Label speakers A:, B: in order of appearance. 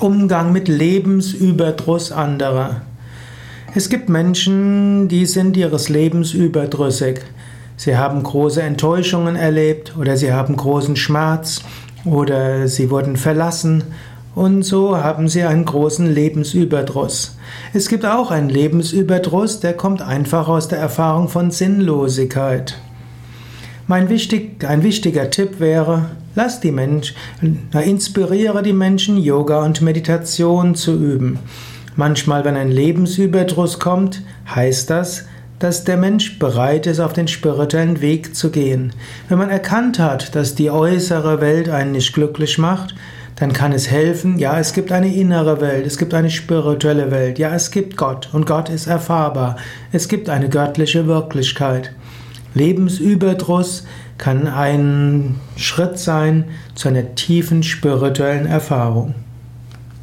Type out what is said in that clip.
A: Umgang mit Lebensüberdruss anderer. Es gibt Menschen, die sind ihres Lebens überdrüssig. Sie haben große Enttäuschungen erlebt oder sie haben großen Schmerz oder sie wurden verlassen und so haben sie einen großen Lebensüberdruss. Es gibt auch einen Lebensüberdruss, der kommt einfach aus der Erfahrung von Sinnlosigkeit. Mein wichtig, ein wichtiger Tipp wäre, lass die Menschen, inspiriere die Menschen, Yoga und Meditation zu üben. Manchmal, wenn ein Lebensüberdruss kommt, heißt das, dass der Mensch bereit ist, auf den spirituellen Weg zu gehen. Wenn man erkannt hat, dass die äußere Welt einen nicht glücklich macht, dann kann es helfen, ja, es gibt eine innere Welt, es gibt eine spirituelle Welt, ja, es gibt Gott und Gott ist erfahrbar, es gibt eine göttliche Wirklichkeit. Lebensüberdruss kann ein Schritt sein zu einer tiefen spirituellen Erfahrung.